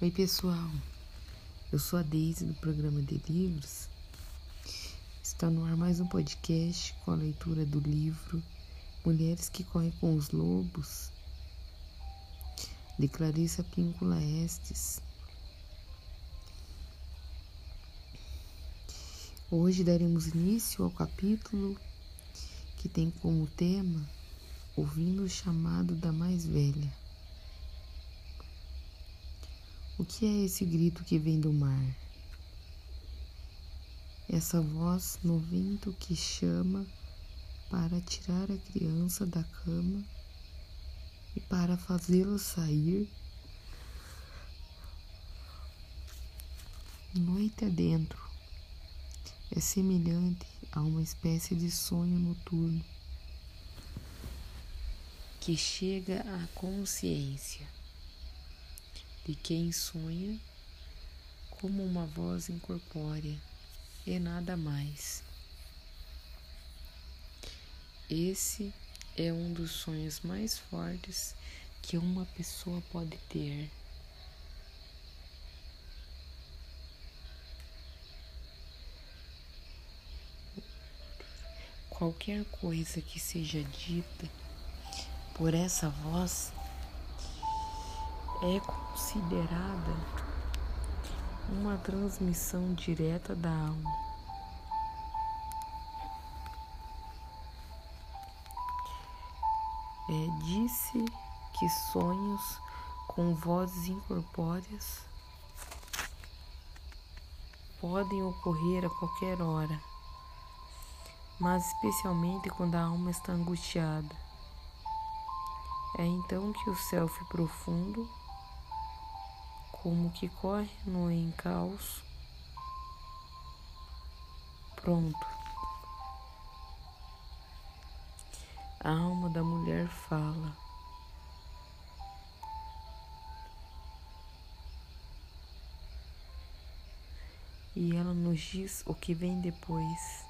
Oi, pessoal. Eu sou a Deise do programa de livros. Está no ar mais um podcast com a leitura do livro Mulheres que Correm com os Lobos, de Clarissa Píncula Estes. Hoje daremos início ao capítulo que tem como tema Ouvindo o chamado da mais velha. O que é esse grito que vem do mar? Essa voz no vento que chama para tirar a criança da cama e para fazê-la sair noite adentro. É semelhante a uma espécie de sonho noturno que chega à consciência de quem sonha como uma voz incorpórea e nada mais. Esse é um dos sonhos mais fortes que uma pessoa pode ter. Qualquer coisa que seja dita por essa voz é considerada uma transmissão direta da alma. É, disse que sonhos com vozes incorpóreas podem ocorrer a qualquer hora, mas especialmente quando a alma está angustiada. É então que o self profundo como que corre no encalço. Pronto. A alma da mulher fala. E ela nos diz o que vem depois.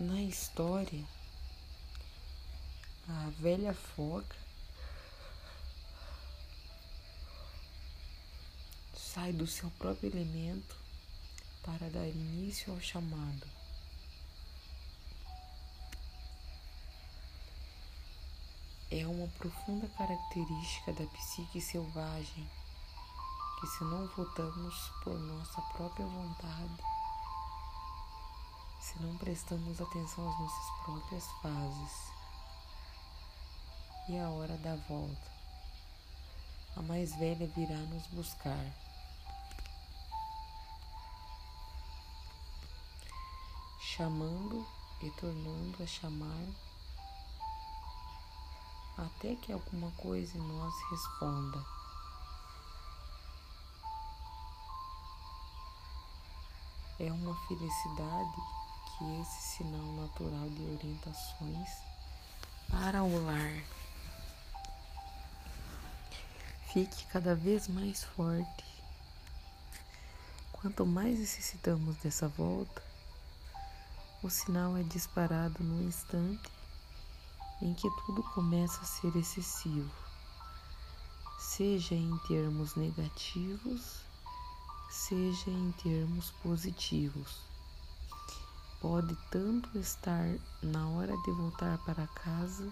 Na história, a velha foca sai do seu próprio elemento para dar início ao chamado. É uma profunda característica da psique selvagem que, se não votamos por nossa própria vontade, se não prestamos atenção às nossas próprias fases, e a hora da volta. A mais velha virá nos buscar. Chamando e tornando a chamar, até que alguma coisa em nós responda. É uma felicidade que esse sinal natural de orientações para o lar fique cada vez mais forte. Quanto mais necessitamos dessa volta, o sinal é disparado no instante em que tudo começa a ser excessivo, seja em termos negativos, seja em termos positivos. Pode tanto estar na hora de voltar para casa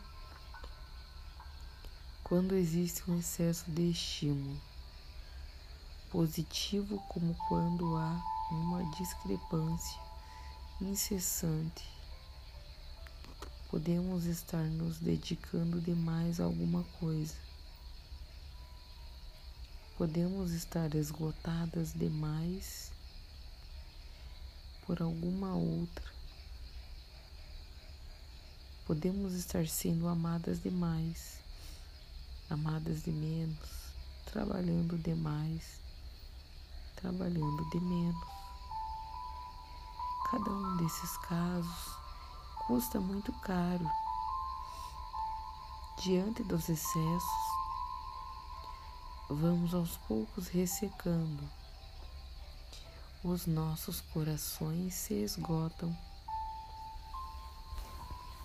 quando existe um excesso de estímulo, positivo como quando há uma discrepância incessante. Podemos estar nos dedicando demais a alguma coisa. Podemos estar esgotadas demais por alguma outra. Podemos estar sendo amadas demais amadas de menos, trabalhando demais, trabalhando de menos. Cada um desses casos custa muito caro. Diante dos excessos, vamos aos poucos ressecando. Os nossos corações se esgotam.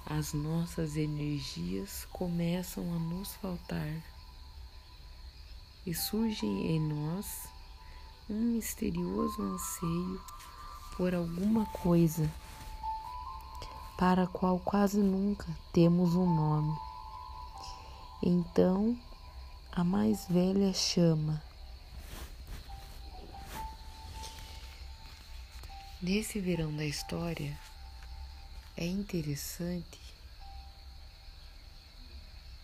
As nossas energias começam a nos faltar e surge em nós um misterioso anseio por alguma coisa para a qual quase nunca temos um nome. Então, a mais velha chama. Nesse verão da história, é interessante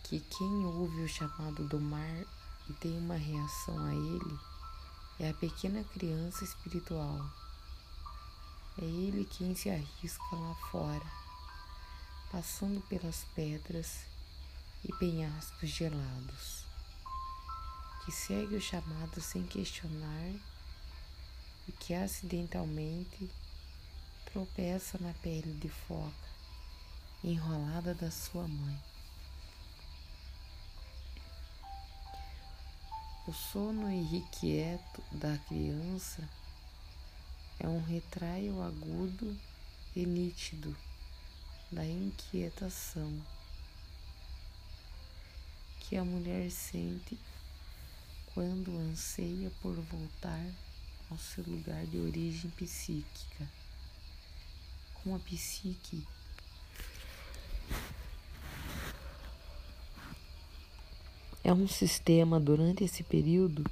que quem ouve o chamado do mar e tem uma reação a ele é a pequena criança espiritual. É ele quem se arrisca lá fora, passando pelas pedras e penhascos gelados, que segue o chamado sem questionar e que acidentalmente tropeça na pele de foca enrolada da sua mãe. O sono irrequieto da criança é um retraio agudo e nítido da inquietação que a mulher sente quando anseia por voltar ao seu lugar de origem psíquica com a psique. É um sistema durante esse período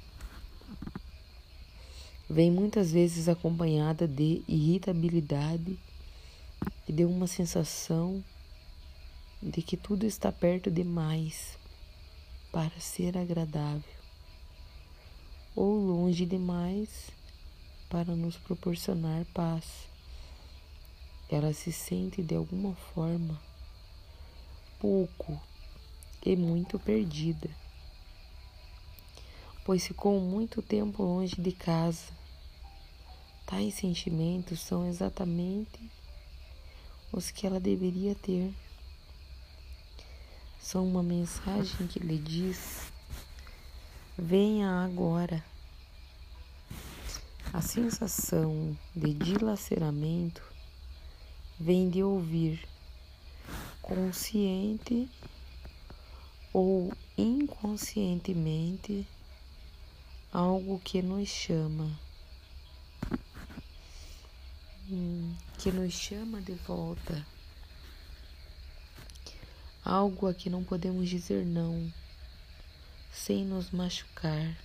vem muitas vezes acompanhada de irritabilidade e de uma sensação de que tudo está perto demais para ser agradável ou longe demais para nos proporcionar paz ela se sente de alguma forma pouco e muito perdida, pois ficou muito tempo longe de casa. Tais sentimentos são exatamente os que ela deveria ter. São uma mensagem que lhe diz: venha agora. A sensação de dilaceramento vem de ouvir, consciente ou inconscientemente, algo que nos chama, hum, que nos chama de volta, algo a que não podemos dizer não, sem nos machucar.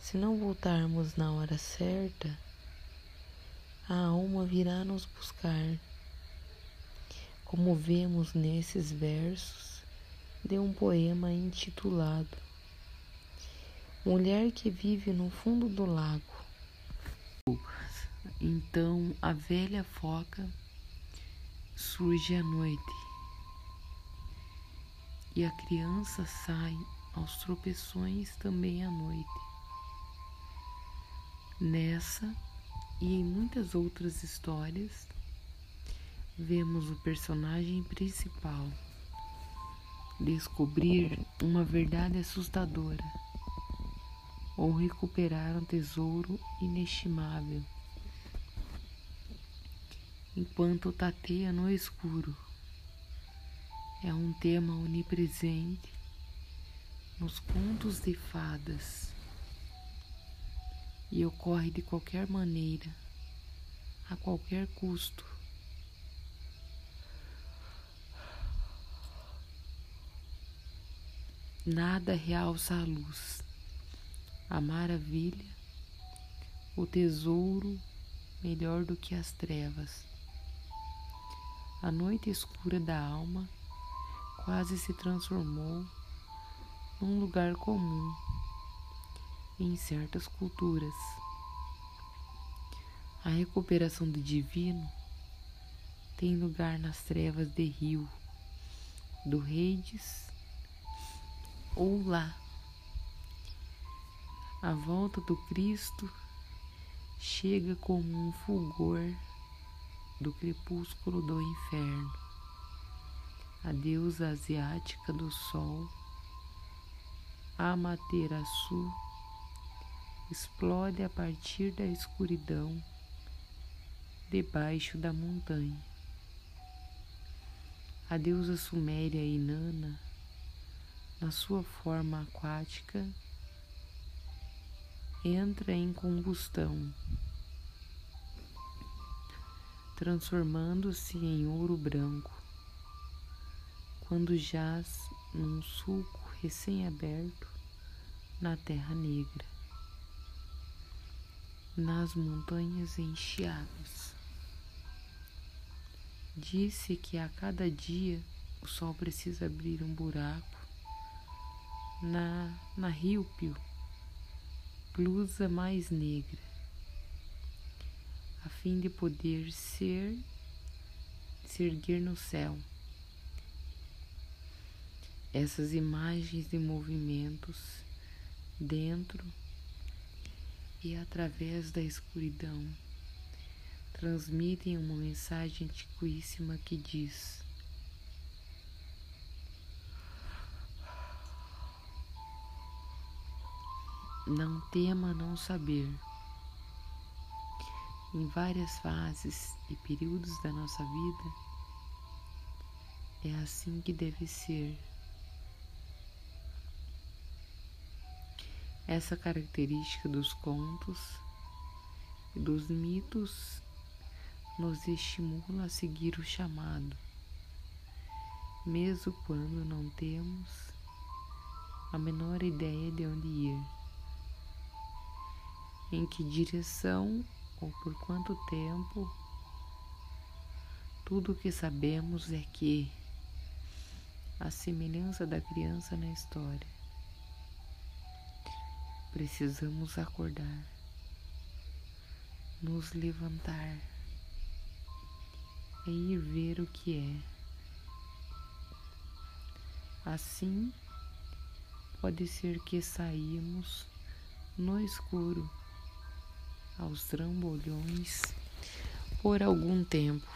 Se não voltarmos na hora certa, a alma virá nos buscar, como vemos nesses versos de um poema intitulado Mulher que vive no fundo do lago. Então a velha foca surge à noite e a criança sai aos tropeções também à noite. Nessa e em muitas outras histórias, vemos o personagem principal descobrir uma verdade assustadora ou recuperar um tesouro inestimável, enquanto tateia no escuro. É um tema onipresente nos contos de fadas e ocorre de qualquer maneira, a qualquer custo. Nada realça a luz, a maravilha, o tesouro melhor do que as trevas. A noite escura da alma quase se transformou num lugar comum em certas culturas. A recuperação do divino tem lugar nas trevas de rio, do Reides ou lá. A volta do Cristo chega como um fulgor do crepúsculo do inferno. A deusa asiática do sol, Amaterasu, explode a partir da escuridão debaixo da montanha. a deusa suméria Inanna, na sua forma aquática, entra em combustão, transformando-se em ouro branco, quando jaz num sulco recém-aberto na Terra Negra, nas montanhas encheadas. Disse que a cada dia o sol precisa abrir um buraco na, na ríupio, blusa mais negra, a fim de poder ser, se erguer no céu. Essas imagens de movimentos dentro e através da escuridão transmitem uma mensagem antiquíssima que diz: Não tema não saber. Em várias fases e períodos da nossa vida, é assim que deve ser. Essa característica dos contos e dos mitos nos estimula a seguir o chamado, mesmo quando não temos a menor ideia de onde ir, em que direção ou por quanto tempo. Tudo o que sabemos é que, a semelhança da criança na história, Precisamos acordar, nos levantar e ir ver o que é. Assim, pode ser que saímos no escuro, aos trambolhões, por algum tempo,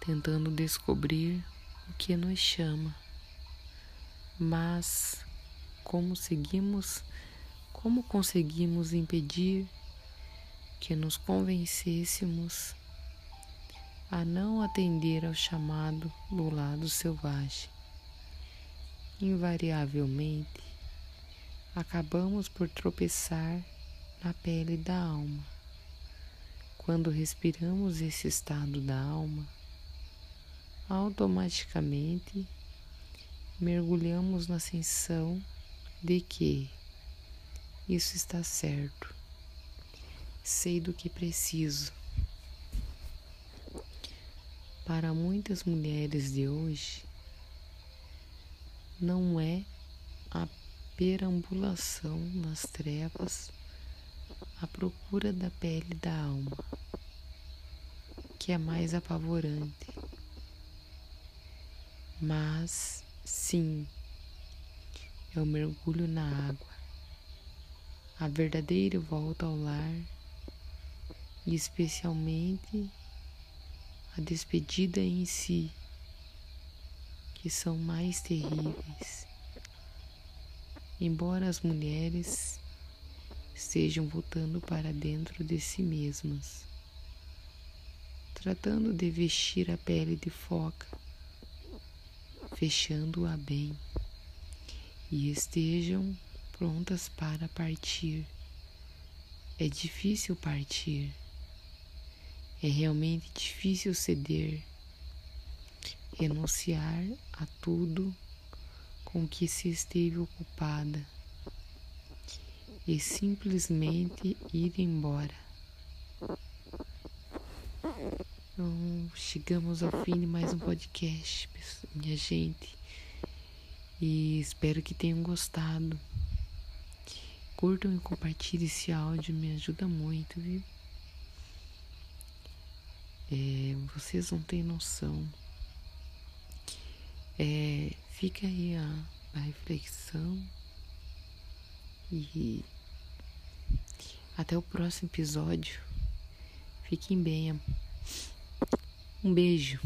tentando descobrir o que nos chama, mas como seguimos, como conseguimos impedir que nos convencêssemos a não atender ao chamado do lado selvagem. Invariavelmente, acabamos por tropeçar na pele da alma. Quando respiramos esse estado da alma, automaticamente mergulhamos na ascensão de que isso está certo, sei do que preciso. Para muitas mulheres de hoje, não é a perambulação nas trevas à procura da pele da alma que é mais apavorante. Mas, sim, é o mergulho na água, a verdadeira volta ao lar e especialmente a despedida em si, que são mais terríveis. Embora as mulheres estejam voltando para dentro de si mesmas, tratando de vestir a pele de foca, fechando-a bem e estejam prontas para partir. É difícil partir. É realmente difícil ceder, renunciar a tudo com que se esteve ocupada e simplesmente ir embora. Então, chegamos ao fim de mais um podcast, minha gente e espero que tenham gostado. Curtam e compartilhem esse áudio, me ajuda muito, viu? É, vocês não têm noção. É, fica aí a, a reflexão e até o próximo episódio. Fiquem bem. Um beijo.